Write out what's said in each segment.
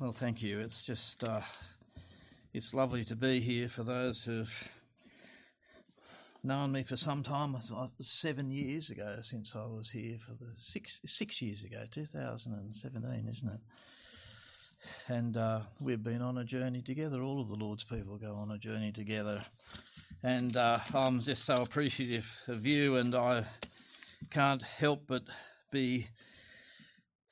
Well, thank you. It's just uh, it's lovely to be here for those who've known me for some time. Seven years ago since I was here for the six six years ago, 2017, isn't it? And uh, we've been on a journey together. All of the Lord's people go on a journey together, and uh, I'm just so appreciative of you. And I can't help but be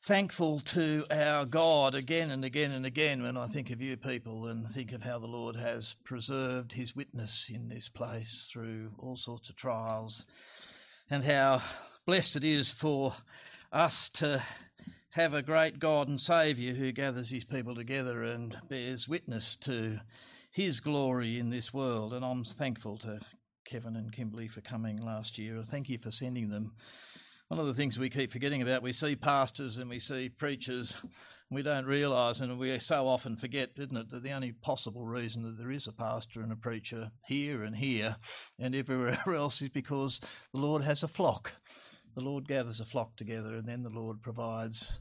thankful to our God again and again and again when I think of you people and think of how the Lord has preserved his witness in this place through all sorts of trials and how blessed it is for us to have a great God and Saviour who gathers his people together and bears witness to his glory in this world. And I'm thankful to Kevin and Kimberly for coming last year. Thank you for sending them one of the things we keep forgetting about, we see pastors and we see preachers, and we don't realise, and we so often forget, isn't it, that the only possible reason that there is a pastor and a preacher here and here and everywhere else is because the Lord has a flock. The Lord gathers a flock together, and then the Lord provides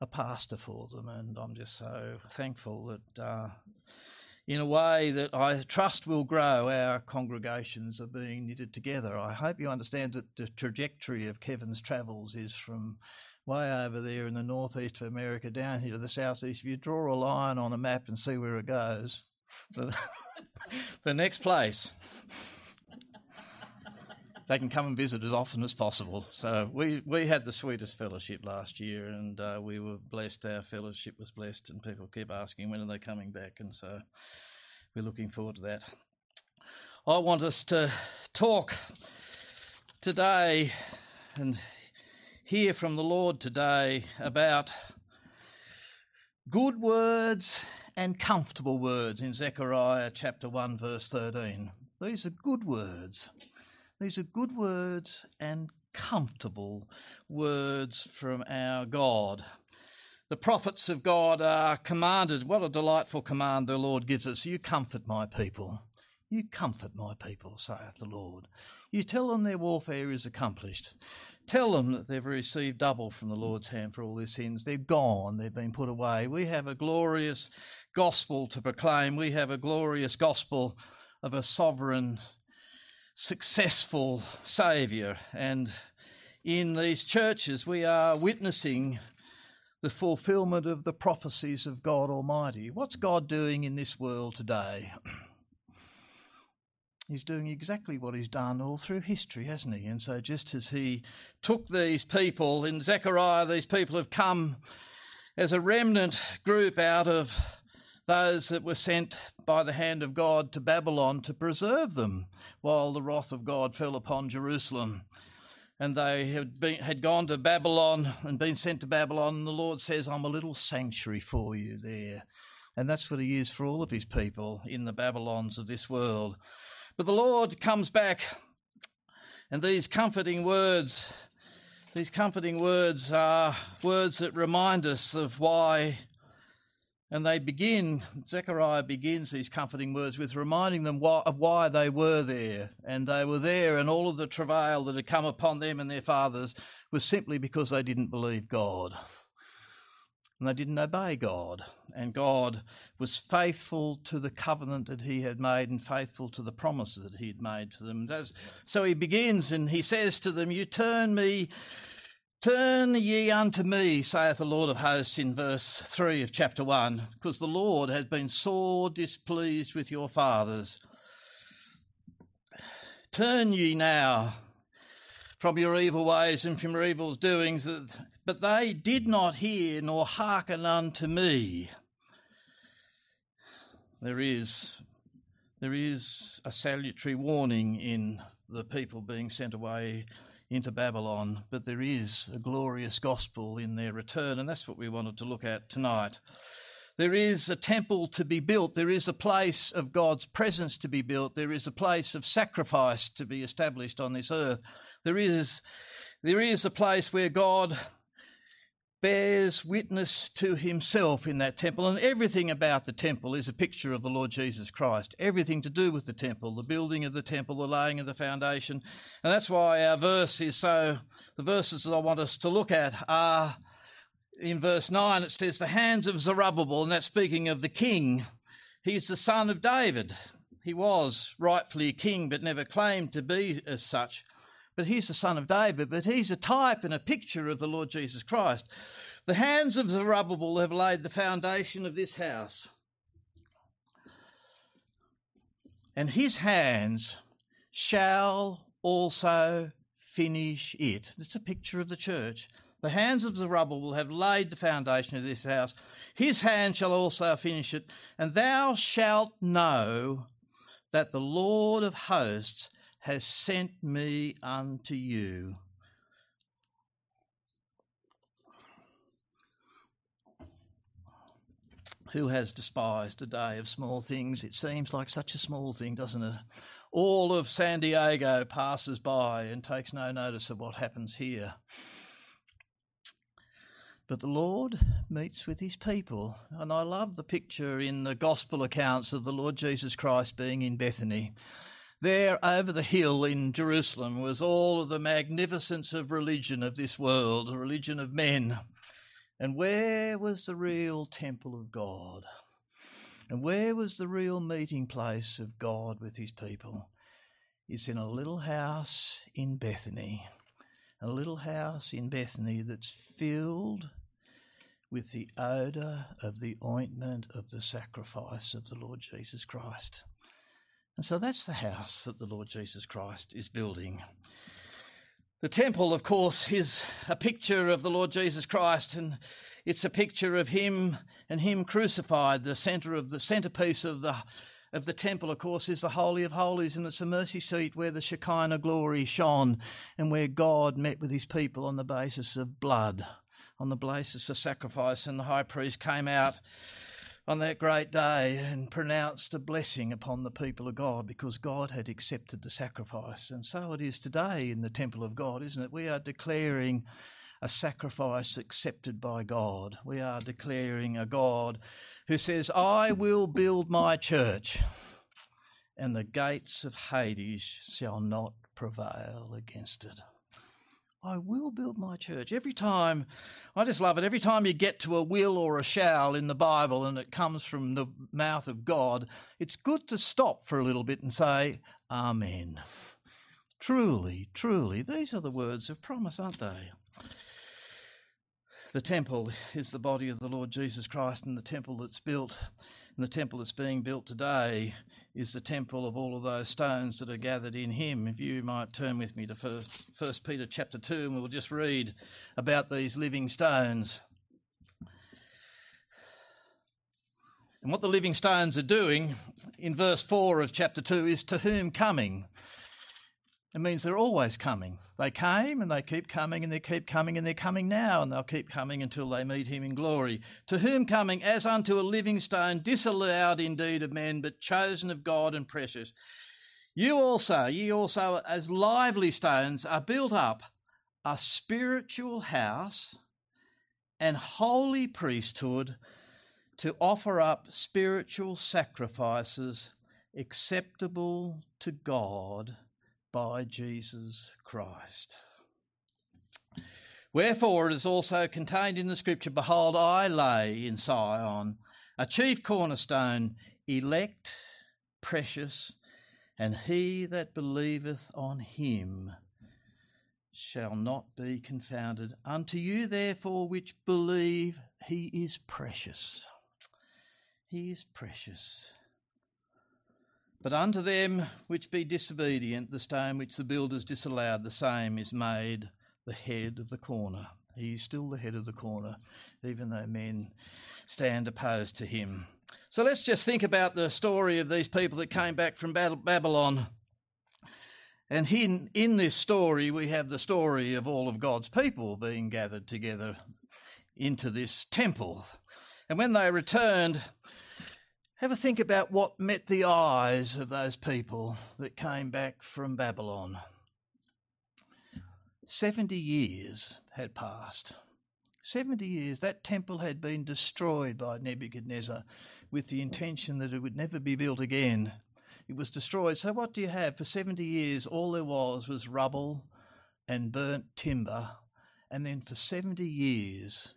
a pastor for them. And I'm just so thankful that uh, in a way that I trust will grow. Our congregations are being knitted together. I hope you understand that the trajectory of Kevin's travels is from way over there in the northeast of America down here to the southeast. If you draw a line on a map and see where it goes, the, the next place. They can come and visit as often as possible. So we, we had the sweetest fellowship last year, and uh, we were blessed. Our fellowship was blessed, and people keep asking when are they coming back, and so we're looking forward to that. I want us to talk today and hear from the Lord today about good words and comfortable words in Zechariah chapter 1, verse 13. These are good words. These are good words and comfortable words from our God. The prophets of God are commanded. What a delightful command the Lord gives us. You comfort my people. You comfort my people, saith the Lord. You tell them their warfare is accomplished. Tell them that they've received double from the Lord's hand for all their sins. They're gone, they've been put away. We have a glorious gospel to proclaim. We have a glorious gospel of a sovereign, successful Saviour. And in these churches, we are witnessing the fulfillment of the prophecies of God Almighty. What's God doing in this world today? He's doing exactly what he's done all through history, hasn't he? And so, just as he took these people in Zechariah, these people have come as a remnant group out of those that were sent by the hand of God to Babylon to preserve them while the wrath of God fell upon Jerusalem and they had, been, had gone to Babylon and been sent to Babylon. And the Lord says, I'm a little sanctuary for you there. And that's what He is for all of His people in the Babylons of this world. But the Lord comes back, and these comforting words, these comforting words are words that remind us of why and they begin, Zechariah begins these comforting words with reminding them why, of why they were there. And they were there, and all of the travail that had come upon them and their fathers was simply because they didn't believe God. And they didn't obey God. And God was faithful to the covenant that He had made and faithful to the promises that He had made to them. So He begins and He says to them, You turn me Turn ye unto me, saith the Lord of hosts in verse 3 of chapter 1, because the Lord has been sore displeased with your fathers. Turn ye now from your evil ways and from your evil doings, but they did not hear nor hearken unto me. There is, there is a salutary warning in the people being sent away into Babylon, but there is a glorious gospel in their return, and that's what we wanted to look at tonight. There is a temple to be built. There is a place of God's presence to be built. There is a place of sacrifice to be established on this earth. There is, there is a place where God bears witness to himself in that temple, and everything about the temple is a picture of the Lord Jesus Christ. Everything to do with the temple, the building of the temple, the laying of the foundation. And that's why our verse is so, the verses that I want us to look at are in verse 9 it says, The hands of Zerubbabel, and that's speaking of the king. He's the son of David. He was rightfully a king, but never claimed to be as such. But he's the son of David, but he's a type and a picture of the Lord Jesus Christ. The hands of Zerubbabel have laid the foundation of this house. And his hands shall also finish it. It's a picture of the church. The hands of Zerubbabel have laid the foundation of this house. His hand shall also finish it. And thou shalt know that the Lord of hosts has sent me unto you. Who has despised a day of small things? It seems like such a small thing, doesn't it? All of San Diego passes by and takes no notice of what happens here. But the Lord meets with his people. And I love the picture in the gospel accounts of the Lord Jesus Christ being in Bethany. There, over the hill in Jerusalem, was all of the magnificence of religion of this world, the religion of men. And where was the real temple of God? And where was the real meeting place of God with his people? It's in a little house in Bethany a little house in Bethany that's filled with the odour of the ointment of the sacrifice of the Lord Jesus Christ. And so that's the house that the Lord Jesus Christ is building. The temple, of course, is a picture of the Lord Jesus Christ, and it's a picture of Him and Him crucified. The centre of the centerpiece of the of the temple, of course, is the Holy of Holies, and it's a mercy seat where the Shekinah glory shone and where God met with his people on the basis of blood, on the basis of sacrifice. And the high priest came out on that great day and pronounced a blessing upon the people of God because God had accepted the sacrifice. And so it is today in the temple of God, isn't it? We are declaring a sacrifice accepted by God. We are declaring a God who says, I will build my church, and the gates of Hades shall not prevail against it. I will build my church. Every time, I just love it. Every time you get to a will or a shall in the Bible and it comes from the mouth of God, it's good to stop for a little bit and say, Amen. Truly, truly, these are the words of promise, aren't they? the temple is the body of the Lord Jesus Christ, and the temple that's built, and the temple that's being built today is the temple of all of those stones that are gathered in Him. If you might turn with me to First, First Peter chapter two, and we'll just read about these living stones. And what the living stones are doing in verse 4 of chapter 2 is to whom coming? It means they're always coming. They came and they keep coming and they keep coming and they're coming now and they'll keep coming until they meet him in glory. To whom coming as unto a living stone, disallowed indeed of men, but chosen of God and precious. You also, ye also, as lively stones, are built up a spiritual house and holy priesthood to offer up spiritual sacrifices acceptable to God by Jesus Christ. Wherefore it is also contained in the scripture Behold, I lay in Sion a chief cornerstone, elect, precious, and he that believeth on him shall not be confounded. Unto you, therefore, which believe, he is precious. He is precious. But unto them which be disobedient, the stone which the builders disallowed, the same is made the head of the corner. He is still the head of the corner, even though men stand opposed to him. So let's just think about the story of these people that came back from Babylon. And in, in this story, we have the story of all of God's people being gathered together into this temple. And when they returned, have a think about what met the eyes of those people that came back from Babylon. 70 years had passed. 70 years, that temple had been destroyed by Nebuchadnezzar with the intention that it would never be built again. It was destroyed. So, what do you have? For 70 years, all there was was rubble and burnt timber. And then for 70 years,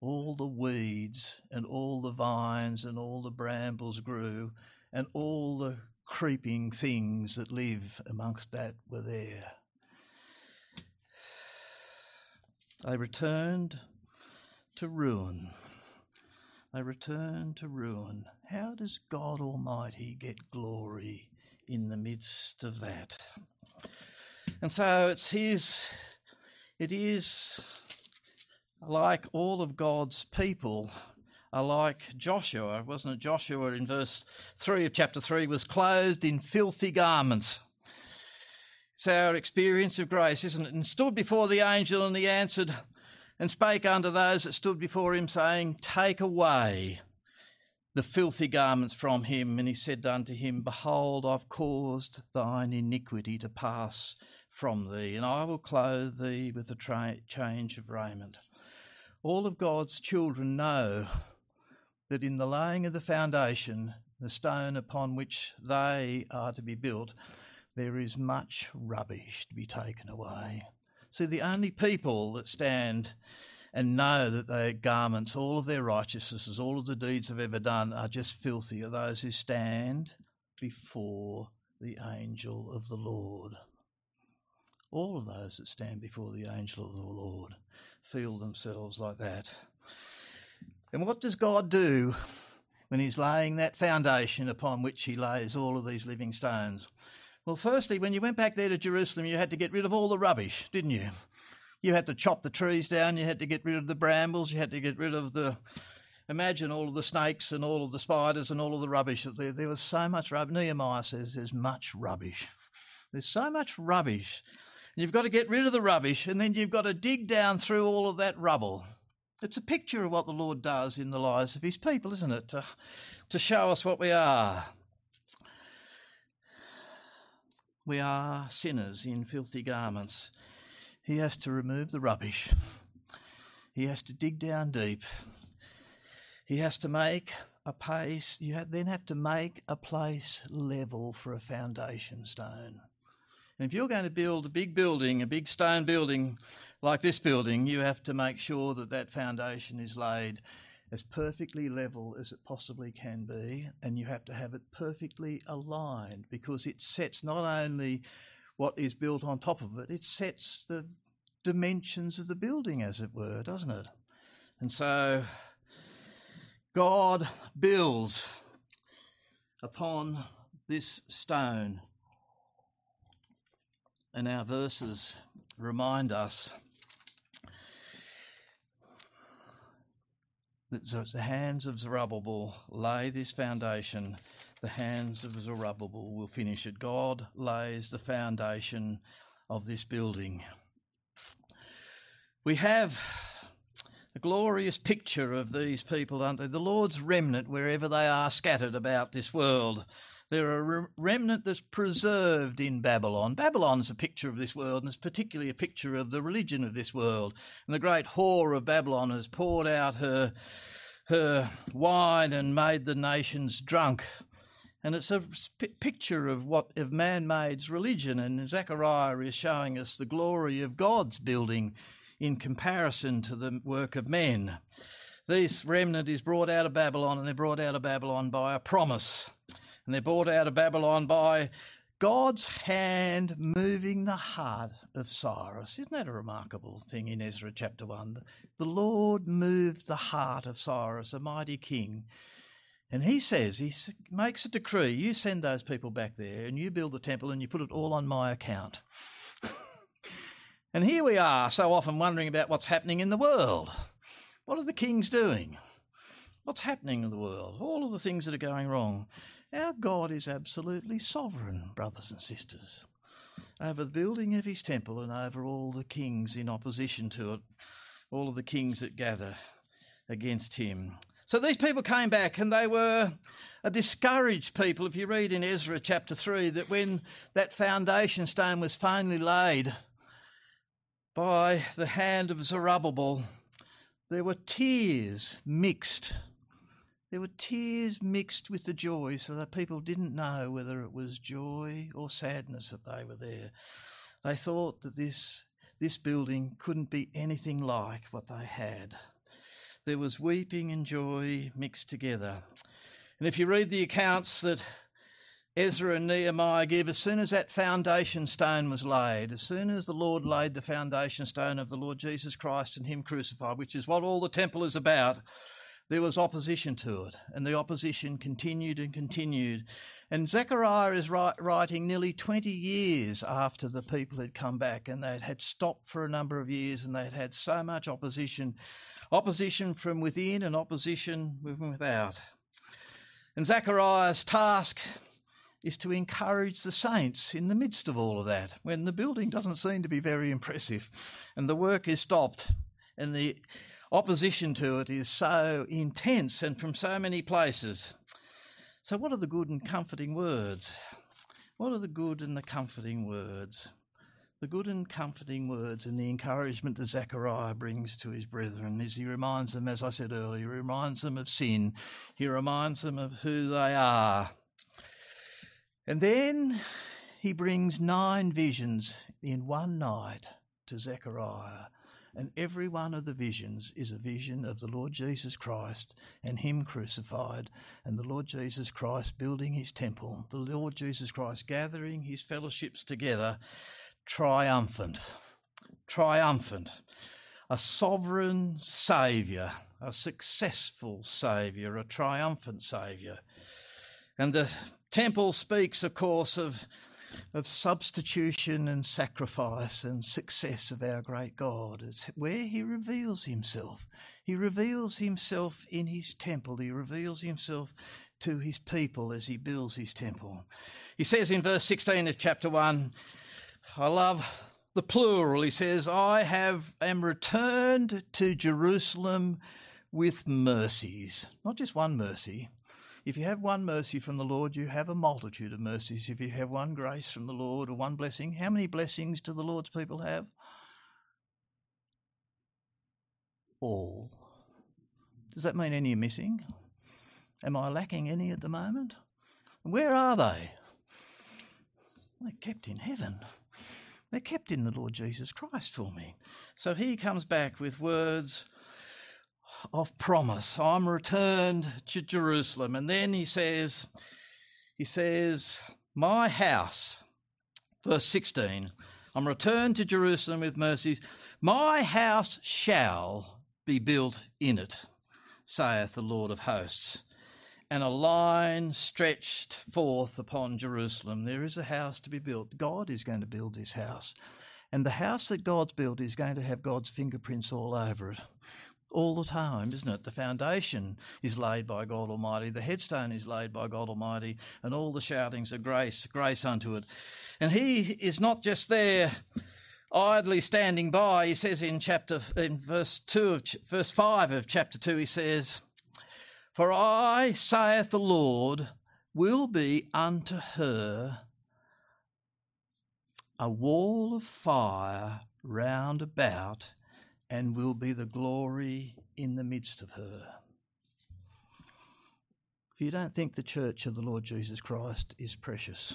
all the weeds and all the vines and all the brambles grew, and all the creeping things that live amongst that were there. They returned to ruin. They returned to ruin. How does God Almighty get glory in the midst of that? And so it's his, it is like all of God's people are like Joshua, wasn't it? Joshua in verse 3 of chapter 3 was clothed in filthy garments. It's our experience of grace, isn't it? And stood before the angel, and he answered and spake unto those that stood before him, saying, Take away the filthy garments from him. And he said unto him, Behold, I've caused thine iniquity to pass from thee, and I will clothe thee with a tra- change of raiment. All of God's children know that in the laying of the foundation, the stone upon which they are to be built, there is much rubbish to be taken away. See, the only people that stand and know that their garments, all of their righteousnesses, all of the deeds they've ever done are just filthy are those who stand before the angel of the Lord. All of those that stand before the angel of the Lord feel themselves like that. And what does God do when He's laying that foundation upon which He lays all of these living stones? Well, firstly, when you went back there to Jerusalem, you had to get rid of all the rubbish, didn't you? You had to chop the trees down, you had to get rid of the brambles, you had to get rid of the. Imagine all of the snakes and all of the spiders and all of the rubbish. There, there was so much rubbish. Nehemiah says there's much rubbish. There's so much rubbish You've got to get rid of the rubbish and then you've got to dig down through all of that rubble. It's a picture of what the Lord does in the lives of his people, isn't it? To, to show us what we are. We are sinners in filthy garments. He has to remove the rubbish. He has to dig down deep. He has to make a place, you then have to make a place level for a foundation stone. And if you're going to build a big building, a big stone building like this building, you have to make sure that that foundation is laid as perfectly level as it possibly can be, and you have to have it perfectly aligned because it sets not only what is built on top of it, it sets the dimensions of the building, as it were, doesn't it? And so God builds upon this stone and our verses remind us that the hands of Zerubbabel lay this foundation, the hands of Zerubbabel will finish it. God lays the foundation of this building. We have a glorious picture of these people, aren't they? The Lord's remnant, wherever they are scattered about this world. They're a remnant that's preserved in Babylon. Babylon's a picture of this world, and it's particularly a picture of the religion of this world. And the great whore of Babylon has poured out her, her wine and made the nations drunk. And it's a picture of what of man-made's religion. And Zechariah is showing us the glory of God's building in comparison to the work of men. This remnant is brought out of Babylon, and they're brought out of Babylon by a promise and they're brought out of Babylon by God's hand moving the heart of Cyrus. Isn't that a remarkable thing in Ezra chapter 1? The Lord moved the heart of Cyrus, a mighty king. And he says, he makes a decree you send those people back there and you build the temple and you put it all on my account. and here we are, so often wondering about what's happening in the world. What are the kings doing? What's happening in the world? All of the things that are going wrong. Our God is absolutely sovereign, brothers and sisters, over the building of his temple and over all the kings in opposition to it, all of the kings that gather against him. So these people came back and they were a discouraged people. If you read in Ezra chapter 3, that when that foundation stone was finally laid by the hand of Zerubbabel, there were tears mixed there were tears mixed with the joy, so that people didn't know whether it was joy or sadness that they were there. They thought that this, this building couldn't be anything like what they had. there was weeping and joy mixed together. And if you read the accounts that Ezra and Nehemiah give, as soon as that foundation stone was laid, as soon as the Lord laid the foundation stone of the Lord Jesus Christ and Him crucified, which is what all the temple is about, there was opposition to it, and the opposition continued and continued. And Zechariah is writing nearly 20 years after the people had come back and they had stopped for a number of years and they had had so much opposition opposition from within and opposition from without. And Zechariah's task is to encourage the saints in the midst of all of that when the building doesn't seem to be very impressive and the work is stopped and the opposition to it is so intense and from so many places. So, what are the good and comforting words? What are the good and the comforting words? The good and comforting words and the encouragement that Zechariah brings to his brethren is he reminds them, as I said earlier, he reminds them of sin. He reminds them of who they are. And then he brings nine visions in one night to Zechariah and every one of the visions is a vision of the Lord Jesus Christ and Him crucified, and the Lord Jesus Christ building His temple, the Lord Jesus Christ gathering His fellowships together, triumphant. Triumphant. A sovereign Saviour, a successful Saviour, a triumphant Saviour. And the temple speaks, of course, of of substitution and sacrifice and success of our great God. It's where He reveals Himself. He reveals Himself in His temple. He reveals Himself to His people as He builds His temple. He says in verse 16 of chapter 1, I love the plural. He says, I have am returned to Jerusalem with mercies. Not just one mercy, if you have one mercy from the Lord, you have a multitude of mercies. If you have one grace from the Lord or one blessing, how many blessings do the Lord's people have? All. Does that mean any are missing? Am I lacking any at the moment? Where are they? They're kept in heaven. They're kept in the Lord Jesus Christ for me. So he comes back with words of promise. I'm returned to Jerusalem. And then he says, he says, my house, verse 16, I'm returned to Jerusalem with mercies. My house shall be built in it, saith the Lord of hosts. And a line stretched forth upon Jerusalem. There is a house to be built. God is going to build this house. And the house that God's built is going to have God's fingerprints all over it all the time, isn't it? The foundation is laid by God Almighty, the headstone is laid by God Almighty, and all the shoutings of grace, grace unto it. And He is not just there idly standing by. He says in chapter in verse two of verse five of chapter two, he says, "For I, saith the Lord, will be unto her a wall of fire round about." And will be the glory in the midst of her. If you don't think the church of the Lord Jesus Christ is precious,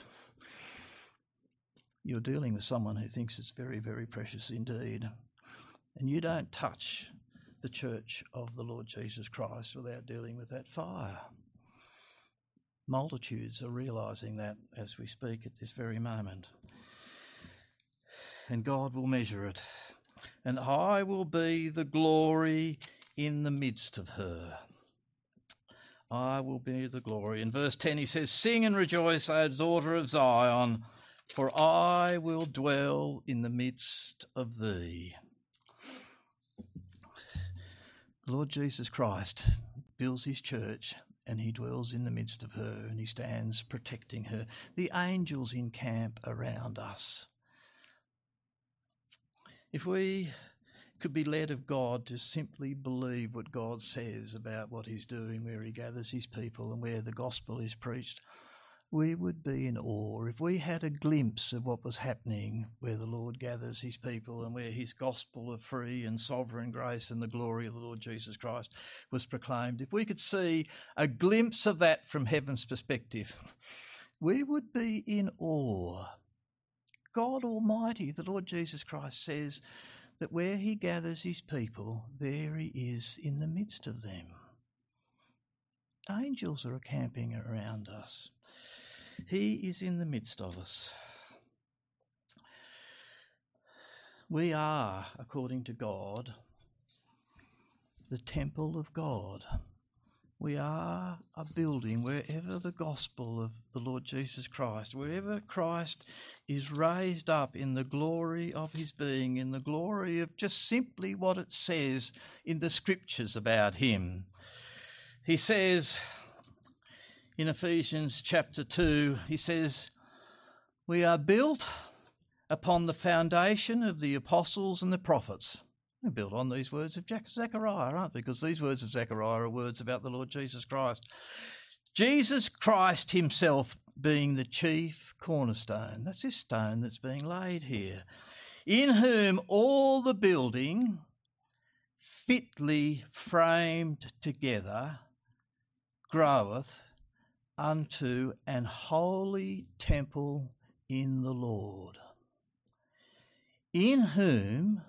you're dealing with someone who thinks it's very, very precious indeed. And you don't touch the church of the Lord Jesus Christ without dealing with that fire. Multitudes are realizing that as we speak at this very moment. And God will measure it and I will be the glory in the midst of her. I will be the glory. In verse 10, he says, Sing and rejoice, O daughter of Zion, for I will dwell in the midst of thee. The Lord Jesus Christ builds his church and he dwells in the midst of her and he stands protecting her. The angels encamp around us. If we could be led of God to simply believe what God says about what He's doing, where He gathers His people and where the gospel is preached, we would be in awe. If we had a glimpse of what was happening where the Lord gathers His people and where His gospel of free and sovereign grace and the glory of the Lord Jesus Christ was proclaimed, if we could see a glimpse of that from heaven's perspective, we would be in awe God Almighty, the Lord Jesus Christ says that where he gathers his people, there he is in the midst of them. Angels are camping around us. He is in the midst of us. We are, according to God, the temple of God. We are a building wherever the gospel of the Lord Jesus Christ, wherever Christ is raised up in the glory of his being, in the glory of just simply what it says in the scriptures about him. He says in Ephesians chapter 2, he says, We are built upon the foundation of the apostles and the prophets we built on these words of Zechariah, aren't they? Because these words of Zechariah are words about the Lord Jesus Christ. Jesus Christ himself being the chief cornerstone. That's this stone that's being laid here. In whom all the building, fitly framed together, groweth unto an holy temple in the Lord. In whom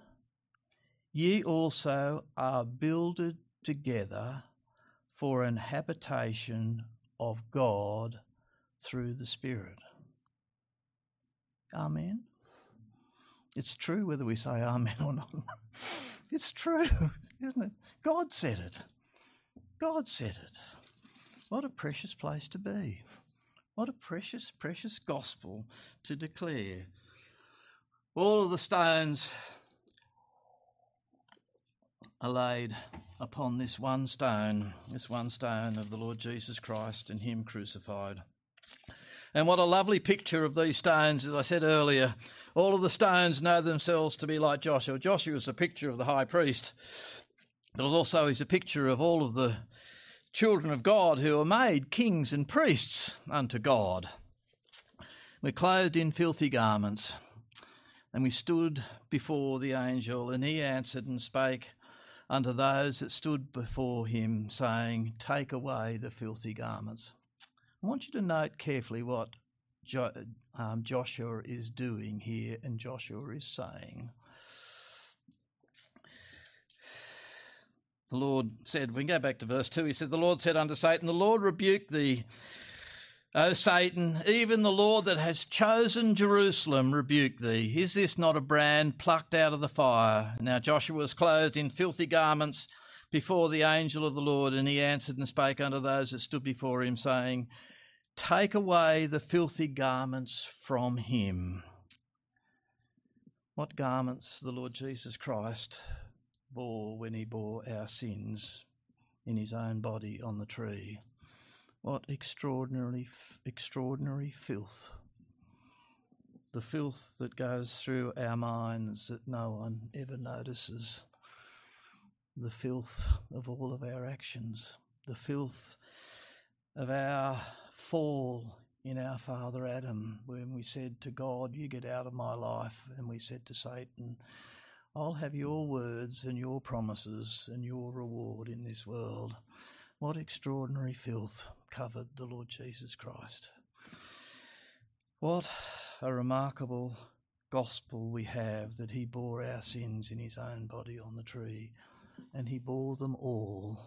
Ye also are builded together for an habitation of God through the Spirit. Amen. It's true whether we say amen or not. It's true, isn't it? God said it. God said it. What a precious place to be. What a precious, precious gospel to declare. All of the stones are laid upon this one stone, this one stone of the Lord Jesus Christ and Him crucified. And what a lovely picture of these stones, as I said earlier. All of the stones know themselves to be like Joshua. Joshua is a picture of the high priest, but also is a picture of all of the children of God who are made kings and priests unto God. We're clothed in filthy garments, and we stood before the angel, and he answered and spake unto those that stood before him, saying, Take away the filthy garments. I want you to note carefully what jo- um, Joshua is doing here and Joshua is saying. The Lord said, we can go back to verse 2. He said, The Lord said unto Satan, The Lord rebuked thee O Satan, even the Lord that has chosen Jerusalem rebuke thee. Is this not a brand plucked out of the fire? Now Joshua was clothed in filthy garments before the angel of the Lord, and he answered and spake unto those that stood before him, saying, Take away the filthy garments from him. What garments the Lord Jesus Christ bore when he bore our sins in his own body on the tree. What extraordinary, extraordinary filth. The filth that goes through our minds that no one ever notices. The filth of all of our actions. The filth of our fall in our father Adam when we said to God, You get out of my life. And we said to Satan, I'll have your words and your promises and your reward in this world. What extraordinary filth covered the Lord Jesus Christ. What a remarkable gospel we have that he bore our sins in his own body on the tree, and he bore them all,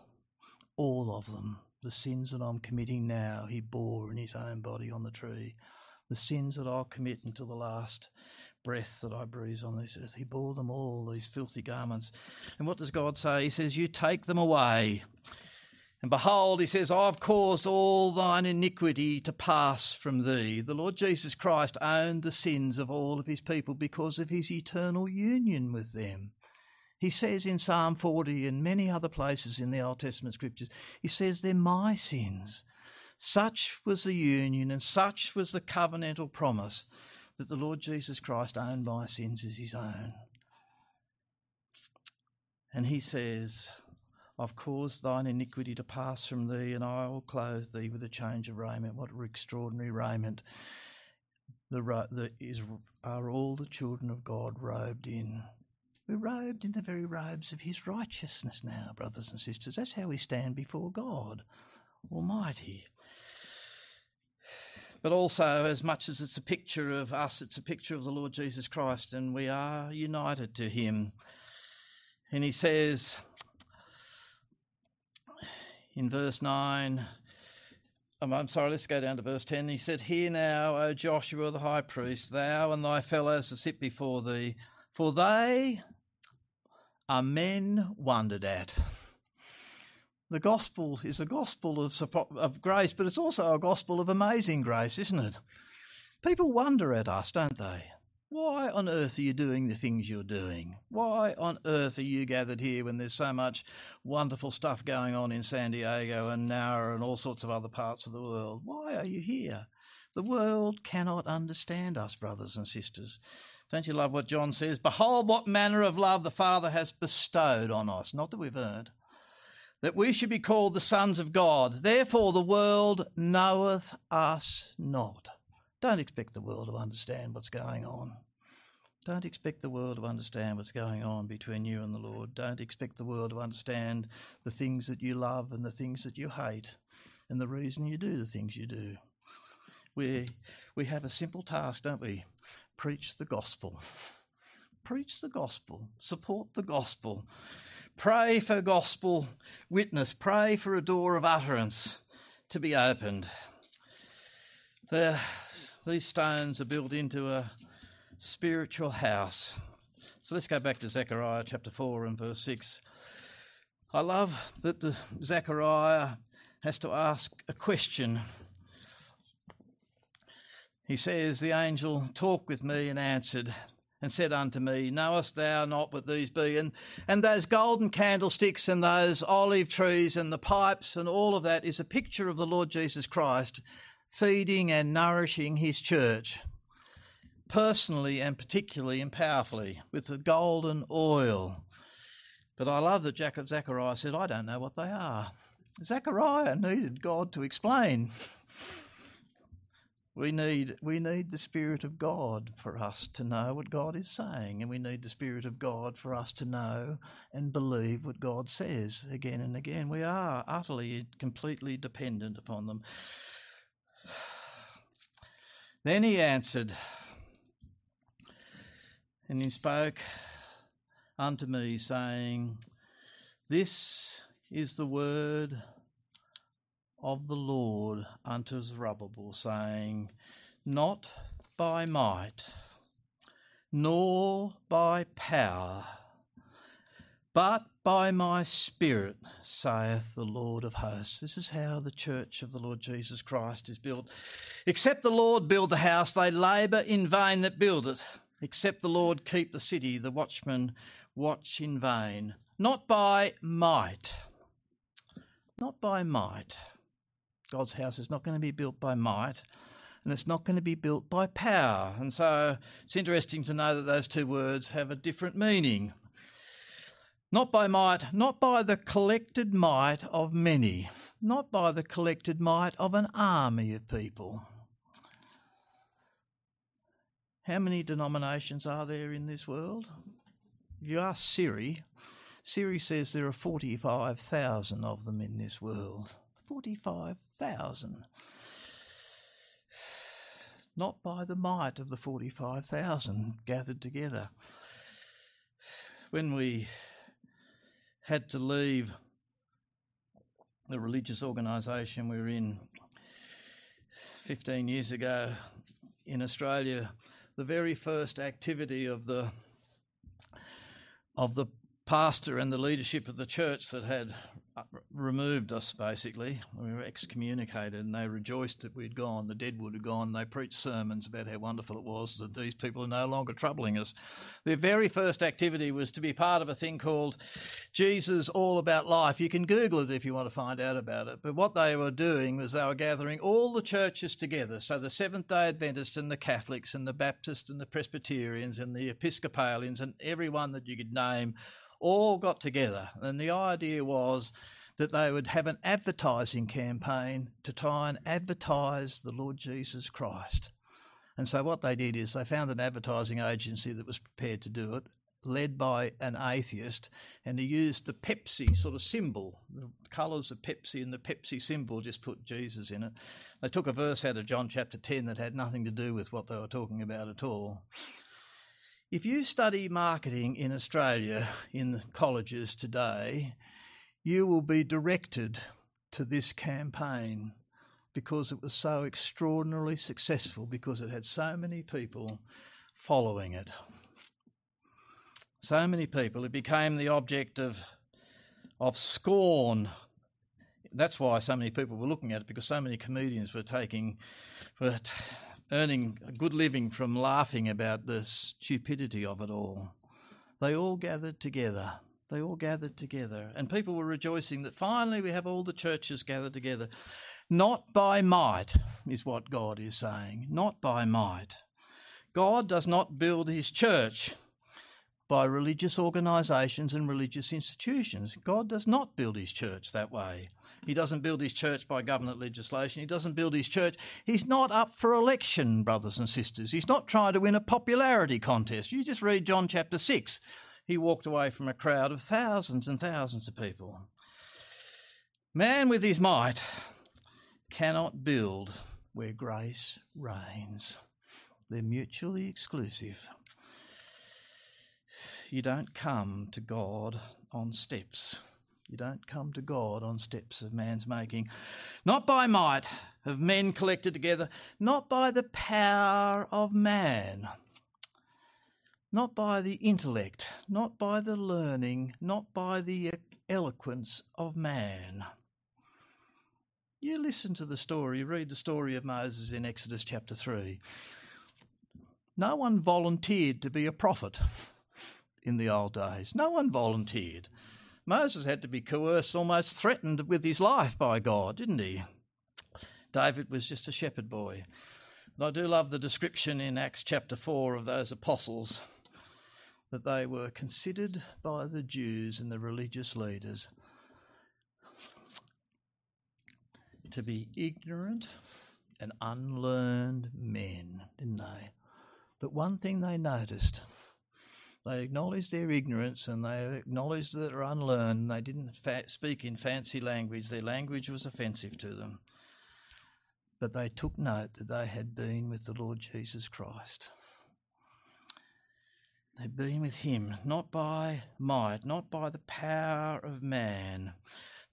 all of them. The sins that I'm committing now, he bore in his own body on the tree. The sins that I'll commit until the last breath that I breathe on this earth, he bore them all, these filthy garments. And what does God say? He says, You take them away. And behold, he says, I've caused all thine iniquity to pass from thee. The Lord Jesus Christ owned the sins of all of his people because of his eternal union with them. He says in Psalm 40 and many other places in the Old Testament scriptures, he says, They're my sins. Such was the union and such was the covenantal promise that the Lord Jesus Christ owned my sins as his own. And he says, I've caused thine iniquity to pass from thee, and I will clothe thee with a change of raiment. What extraordinary raiment! The, the is are all the children of God robed in. We're robed in the very robes of His righteousness now, brothers and sisters. That's how we stand before God Almighty. but also as much as it's a picture of us, it's a picture of the Lord Jesus Christ, and we are united to Him. And He says in verse 9, um, I'm sorry, let's go down to verse 10. He said, Hear now, O Joshua the high priest, thou and thy fellows that sit before thee, for they are men wondered at. The gospel is a gospel of, of grace, but it's also a gospel of amazing grace, isn't it? People wonder at us, don't they? Why on earth are you doing the things you're doing? Why on earth are you gathered here when there's so much wonderful stuff going on in San Diego and Nowra and all sorts of other parts of the world? Why are you here? The world cannot understand us, brothers and sisters. Don't you love what John says? Behold, what manner of love the Father has bestowed on us. Not that we've earned, that we should be called the sons of God. Therefore, the world knoweth us not. Don't expect the world to understand what's going on. Don't expect the world to understand what's going on between you and the Lord. Don't expect the world to understand the things that you love and the things that you hate and the reason you do the things you do. We, we have a simple task, don't we? Preach the gospel. Preach the gospel. Support the gospel. Pray for gospel witness. Pray for a door of utterance to be opened. The, these stones are built into a spiritual house. So let's go back to Zechariah chapter 4 and verse 6. I love that the Zechariah has to ask a question. He says, The angel talked with me and answered, and said unto me, Knowest thou not what these be? And, and those golden candlesticks and those olive trees and the pipes and all of that is a picture of the Lord Jesus Christ feeding and nourishing his church, personally and particularly and powerfully, with the golden oil. But I love that Jacob Zechariah said, I don't know what they are. Zechariah needed God to explain. We need, we need the Spirit of God for us to know what God is saying, and we need the Spirit of God for us to know and believe what God says again and again. We are utterly, completely dependent upon them. Then he answered, and he spoke unto me, saying, This is the word of the Lord unto Zerubbabel, saying, Not by might, nor by power, but by my Spirit, saith the Lord of hosts. This is how the church of the Lord Jesus Christ is built. Except the Lord build the house, they labour in vain that build it. Except the Lord keep the city, the watchmen watch in vain. Not by might. Not by might. God's house is not going to be built by might, and it's not going to be built by power. And so it's interesting to know that those two words have a different meaning. Not by might, not by the collected might of many, not by the collected might of an army of people. How many denominations are there in this world? If you ask Siri, Siri says there are 45,000 of them in this world. 45,000. Not by the might of the 45,000 gathered together. When we had to leave the religious organisation we were in 15 years ago in Australia, the very first activity of the of the pastor and the leadership of the church that had Uh, removed us basically. We were excommunicated and they rejoiced that we'd gone. The deadwood had gone. They preached sermons about how wonderful it was that these people are no longer troubling us. Their very first activity was to be part of a thing called Jesus All About Life. You can Google it if you want to find out about it. But what they were doing was they were gathering all the churches together. So the Seventh day Adventists and the Catholics and the Baptists and the Presbyterians and the Episcopalians and everyone that you could name all got together. And the idea was that they would have an advertising campaign to try and advertise the Lord Jesus Christ. And so what they did is they found an advertising agency that was prepared to do it, led by an atheist, and he used the Pepsi sort of symbol, the colours of Pepsi and the Pepsi symbol, just put Jesus in it. They took a verse out of John chapter 10 that had nothing to do with what they were talking about at all. If you study marketing in Australia in colleges today, you will be directed to this campaign because it was so extraordinarily successful, because it had so many people following it. So many people. It became the object of, of scorn. That's why so many people were looking at it, because so many comedians were taking, were t- earning a good living from laughing about the stupidity of it all. They all gathered together they all gathered together, and people were rejoicing that finally we have all the churches gathered together. Not by might, is what God is saying. Not by might. God does not build his church by religious organisations and religious institutions. God does not build his church that way. He doesn't build his church by government legislation. He doesn't build his church. He's not up for election, brothers and sisters. He's not trying to win a popularity contest. You just read John chapter 6 he walked away from a crowd of thousands and thousands of people. Man with his might cannot build where grace reigns. They're mutually exclusive. You don't come to God on steps. You don't come to God on steps of man's making. Not by might of men collected together, not by the power of man not by the intellect, not by the learning, not by the eloquence of man. You listen to the story, read the story of Moses in Exodus chapter 3. No one volunteered to be a prophet in the old days. No one volunteered. Moses had to be coerced, almost threatened with his life by God, didn't he? David was just a shepherd boy. And I do love the description in Acts chapter 4 of those apostles that they were considered by the Jews and the religious leaders to be ignorant and unlearned men, didn't they? But one thing they noticed they acknowledged their ignorance and they acknowledged that they were unlearned. They didn't fa- speak in fancy language, their language was offensive to them. But they took note that they had been with the Lord Jesus Christ. They've been with him, not by might, not by the power of man,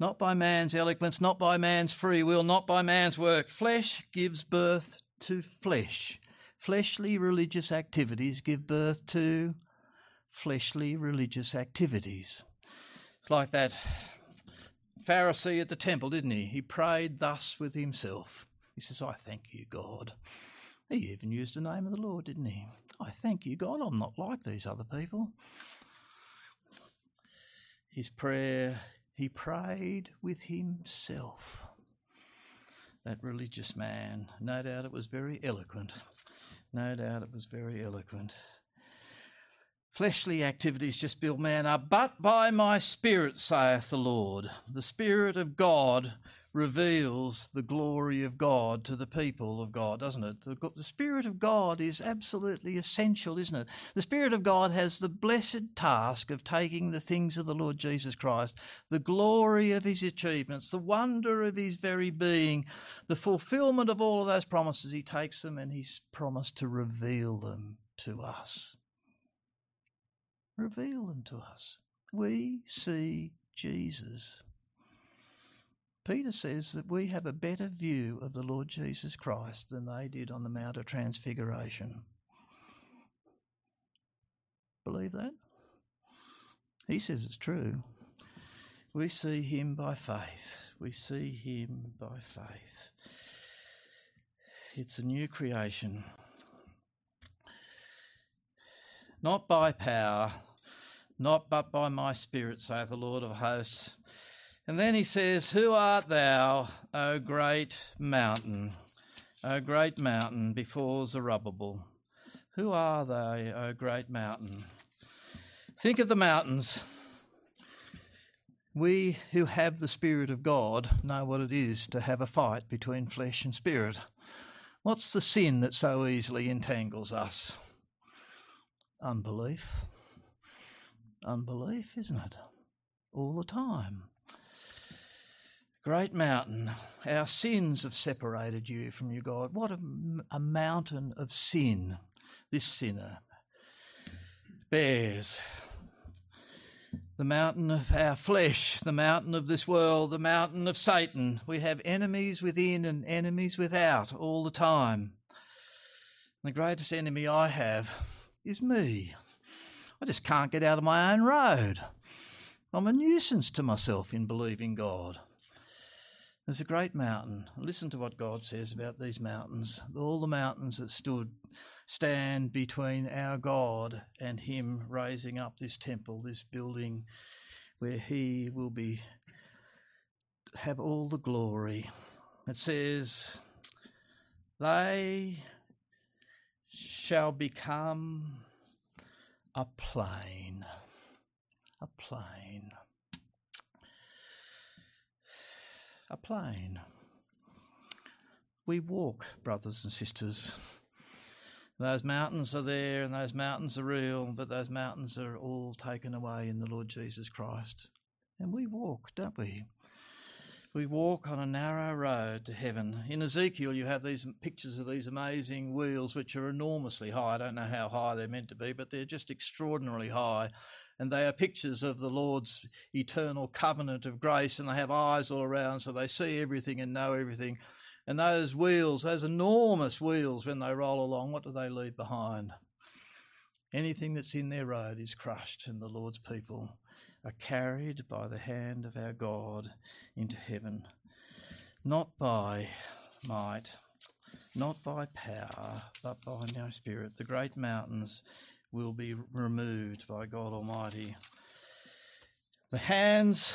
not by man's eloquence, not by man's free will, not by man's work. Flesh gives birth to flesh. Fleshly religious activities give birth to fleshly religious activities. It's like that Pharisee at the temple, didn't he? He prayed thus with himself. He says, I thank you, God. He even used the name of the Lord, didn't he? I thank you, God, I'm not like these other people. His prayer, he prayed with himself. That religious man, no doubt it was very eloquent. No doubt it was very eloquent. Fleshly activities just build man up, but by my Spirit, saith the Lord. The Spirit of God reveals the glory of God to the people of God, doesn't it? The, Spirit of God is absolutely essential, isn't it? The Spirit of God has the blessed task of taking the things of the Lord Jesus Christ, the glory of his achievements, the wonder of his very being, the fulfillment of all of those promises. He takes them and he's promised to reveal them to us. Reveal them to us. We see Jesus. Peter says that we have a better view of the Lord Jesus Christ than they did on the Mount of Transfiguration. Believe that? He says it's true. We see him by faith. We see him by faith. It's a new creation. Not by power, not but by my spirit, saith the Lord of hosts. And then he says, Who art thou, O great mountain, O great mountain before Zerubbabel? Who are they, O great mountain? Think of the mountains. We who have the Spirit of God know what it is to have a fight between flesh and spirit. What's the sin that so easily entangles us? Unbelief. unbelief, isn't it? All the time. Great mountain, our sins have separated you from your God. What a, a mountain of sin this sinner bears. The mountain of our flesh, the mountain of this world, the mountain of Satan. We have enemies within and enemies without all the time. The greatest enemy I have is me. I just can't get out of my own road. I'm a nuisance to myself in believing God. There's a great mountain. Listen to what God says about these mountains. All the mountains that stood stand between our God and Him raising up this temple, this building where He will be have all the glory. It says, They shall become a plain. A plain. A plain. We walk, brothers and sisters. Those mountains are there and those mountains are real, but those mountains are all taken away in the Lord Jesus Christ. And we walk, don't we? We walk on a narrow road to heaven. In Ezekiel, you have these pictures of these amazing wheels, which are enormously high. I don't know how high they're meant to be, but they're just extraordinarily high. And they are pictures of the Lord's eternal covenant of grace, and they have eyes all around, so they see everything and know everything. And those wheels, those enormous wheels, when they roll along, what do they leave behind? Anything that's in their road is crushed, and the Lord's people are carried by the hand of our God into heaven, not by might, not by power, but by my Spirit. The great mountains will be removed by God Almighty. The hands,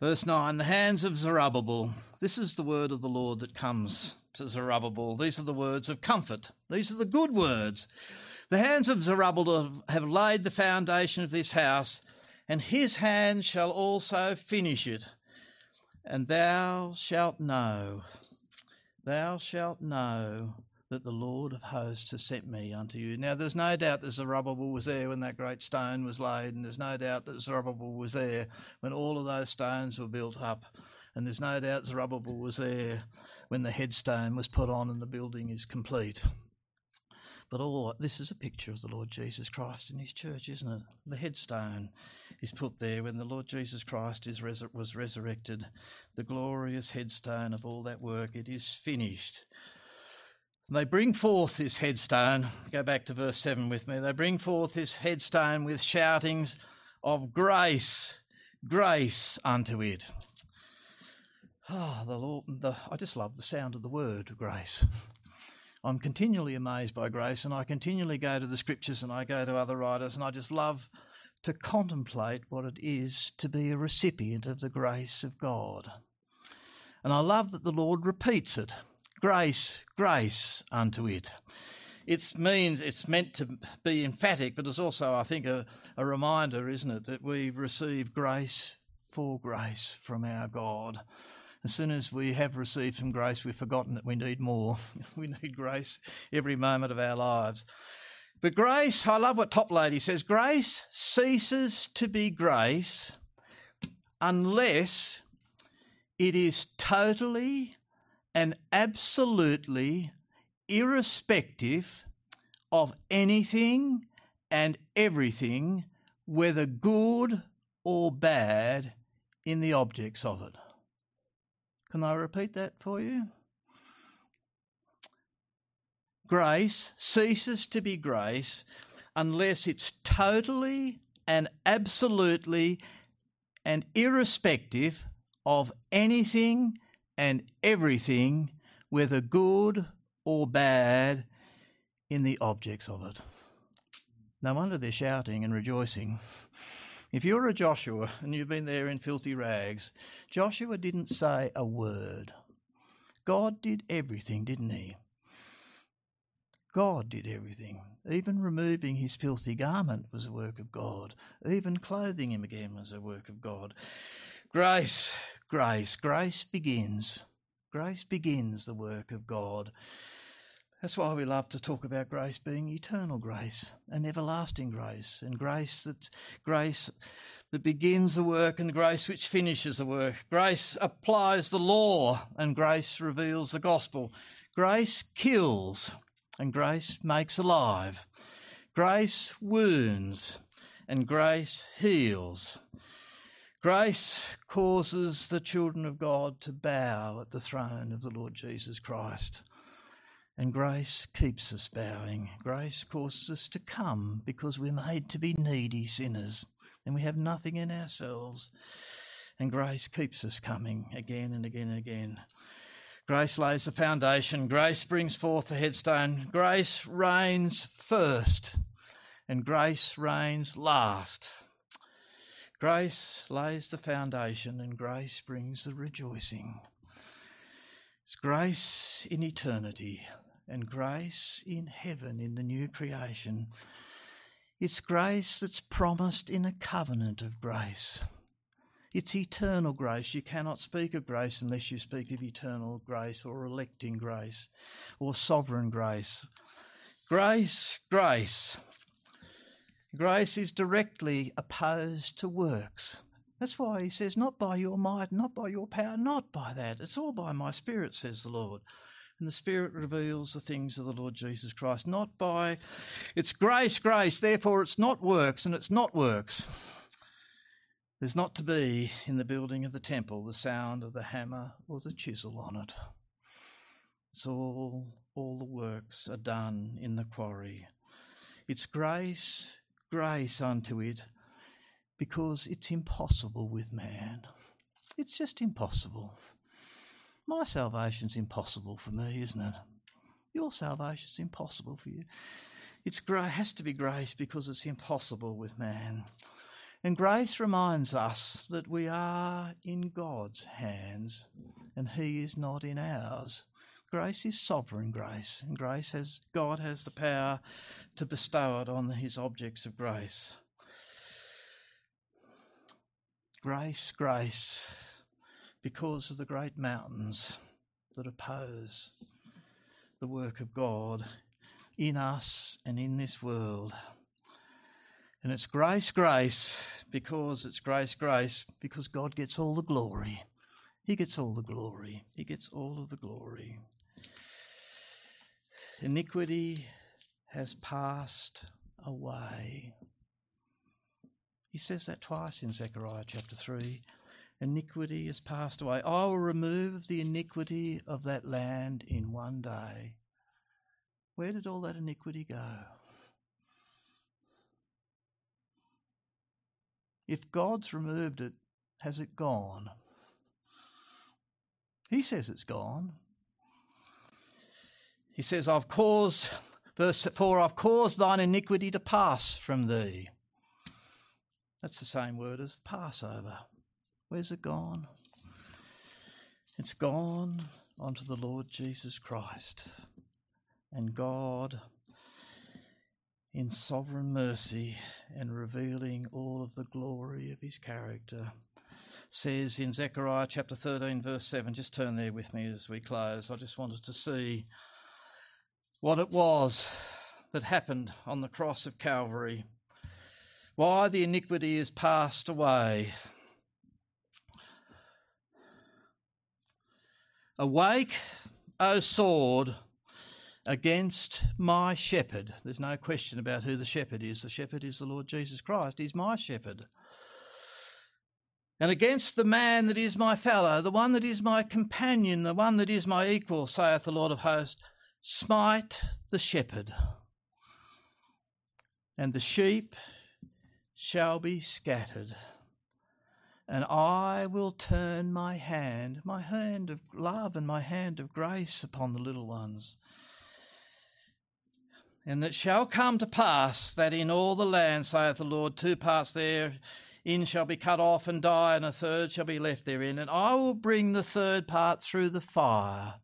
verse 9, the hands of Zerubbabel. This is the word of the Lord that comes to Zerubbabel. These are the words of comfort. These are the good words. The hands of Zerubbabel have laid the foundation of this house, and his hand shall also finish it. And thou shalt know, thou shalt know that the Lord of hosts has sent me unto you. Now, there's no doubt that Zerubbabel was there when that great stone was laid, and there's no doubt that Zerubbabel was there when all of those stones were built up, and there's no doubt Zerubbabel was there when the headstone was put on and the building is complete. But all this is a picture of the Lord Jesus Christ in His church, isn't it? The headstone is put there when the Lord Jesus Christ is was resurrected. The glorious headstone of all that work. It is finished. They bring forth this headstone. Go back to verse 7 with me. They bring forth this headstone with shoutings of grace, grace unto it. Ah, oh, the Lord, the, I just love the sound of the word grace. I'm continually amazed by grace, and I continually go to the scriptures and I go to other writers, and I just love to contemplate what it is to be a recipient of the grace of God. And I love that the Lord repeats it grace, grace unto it. It means it's meant to be emphatic, but it's also, I think, a, a reminder, isn't it, that we receive grace for grace from our God. As soon as we have received some grace, we've forgotten that we need more. we need grace every moment of our lives. But grace, I love what Toplady says grace ceases to be grace unless it is totally and absolutely irrespective of anything and everything, whether good or bad, in the objects of it. Can I repeat that for you? Grace ceases to be grace unless it's totally and absolutely and irrespective of anything and everything, whether good or bad, in the objects of it. No wonder they're shouting and rejoicing. If you're a Joshua and you've been there in filthy rags, Joshua didn't say a word. God did everything, didn't he? God did everything. Even removing his filthy garment was a work of God. Even clothing him again was a work of God. Grace, grace, grace begins. Grace begins the work of God. That's why we love to talk about grace being eternal grace and everlasting grace, and grace that grace that begins the work and grace which finishes the work. Grace applies the law and grace reveals the gospel. Grace kills and grace makes alive. Grace wounds and grace heals. Grace causes the children of God to bow at the throne of the Lord Jesus Christ. And grace keeps us bowing. Grace causes us to come because we're made to be needy sinners and we have nothing in ourselves. And grace keeps us coming again and again and again. Grace lays the foundation. Grace brings forth the headstone. Grace reigns first, and grace reigns last. Grace lays the foundation, and grace brings the rejoicing. It's grace in eternity and grace in heaven in the new creation. It's grace that's promised in a covenant of grace. It's eternal grace. You cannot speak of grace unless you speak of eternal grace or electing grace or sovereign grace. Grace, grace. Grace is directly opposed to works. That's why he says, Not by your might, not by your power, not by that. It's all by my spirit, says the Lord and the Spirit reveals the things of the Lord Jesus Christ, not by it's grace, grace, therefore it's not works, and it's not works. There's not to be in the building of the temple the sound of the hammer or the chisel on it. It's all, all the works are done in the quarry. It's grace, grace unto it, because it's impossible with man. It's just impossible. My salvation's impossible for me, isn't it? Your salvation's impossible for you. It's has to be grace because it's impossible with man. And grace reminds us that we are in God's hands and He is not in ours. Grace is sovereign grace, and grace has God has the power to bestow it on His objects of grace. Grace, grace because of the great mountains that oppose the work of God in us and in this world. And it's grace, grace, because it's grace, grace, because God gets all the glory. He gets all the glory. He gets all of the glory. Iniquity has passed away. He says that twice in Zechariah chapter 3 iniquity has passed away. I will remove the iniquity of that land in one day. Where did all that iniquity go? If God's removed it, has it gone? He says it's gone. He says, I've caused, verse 4, I've caused thine iniquity to pass from thee. That's the same word as Passover. Where's it gone? It's gone onto the Lord Jesus Christ. And God, in sovereign mercy and revealing all of the glory of his character, says in Zechariah chapter 13, verse 7, just turn there with me as we close. I just wanted to see what it was that happened on the cross of Calvary, why the iniquity is passed away Awake, O sword, against my shepherd. There's no question about who the shepherd is. The shepherd is the Lord Jesus Christ. He's my shepherd. And against the man that is my fellow, the one that is my companion, the one that is my equal, saith the Lord of hosts, smite the shepherd, and the sheep shall be scattered and I will turn my hand, my hand of love and my hand of grace upon the little ones. And it shall come to pass that in all the land, saith the Lord, two parts therein shall be cut off and die, and a third shall be left therein. And I will bring the third part through the fire,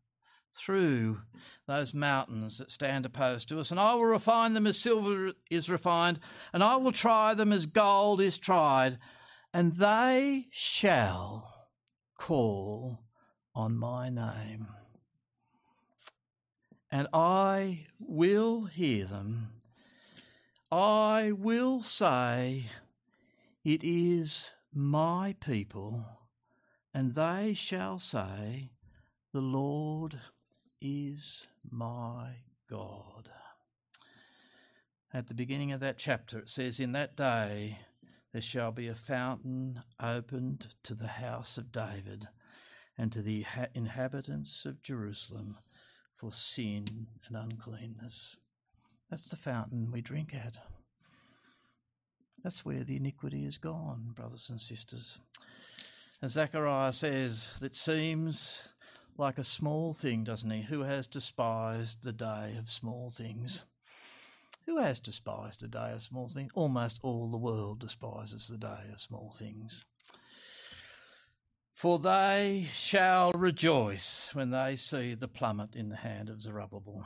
through those mountains that stand opposed to us. And I will refine them as silver is refined, and I will try them as gold is tried and they shall call on my name. and I will hear them. I will say, It is my people, and they shall say, The Lord is my God. At the beginning of that chapter, it says, In that day there shall be a fountain opened to the house of David and to the inhabitants of Jerusalem for sin and uncleanness. That's the fountain we drink at. That's where the iniquity is gone, brothers and sisters. And Zechariah says, that seems like a small thing, doesn't he? Who has despised the day of small things? Who has despised the day of small things? Almost all the world despises the day of small things. For they shall rejoice when they see the plummet in the hand of Zerubbabel.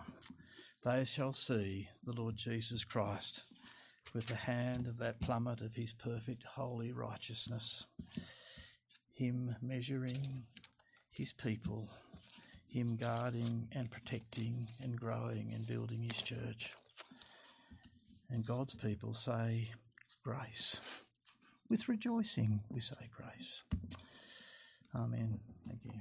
They shall see the Lord Jesus Christ with the hand of that plummet of his perfect holy righteousness, him measuring his people, him guarding and protecting and growing and building his church. And God's people say, Grace. With rejoicing, we say grace. Amen. Thank you.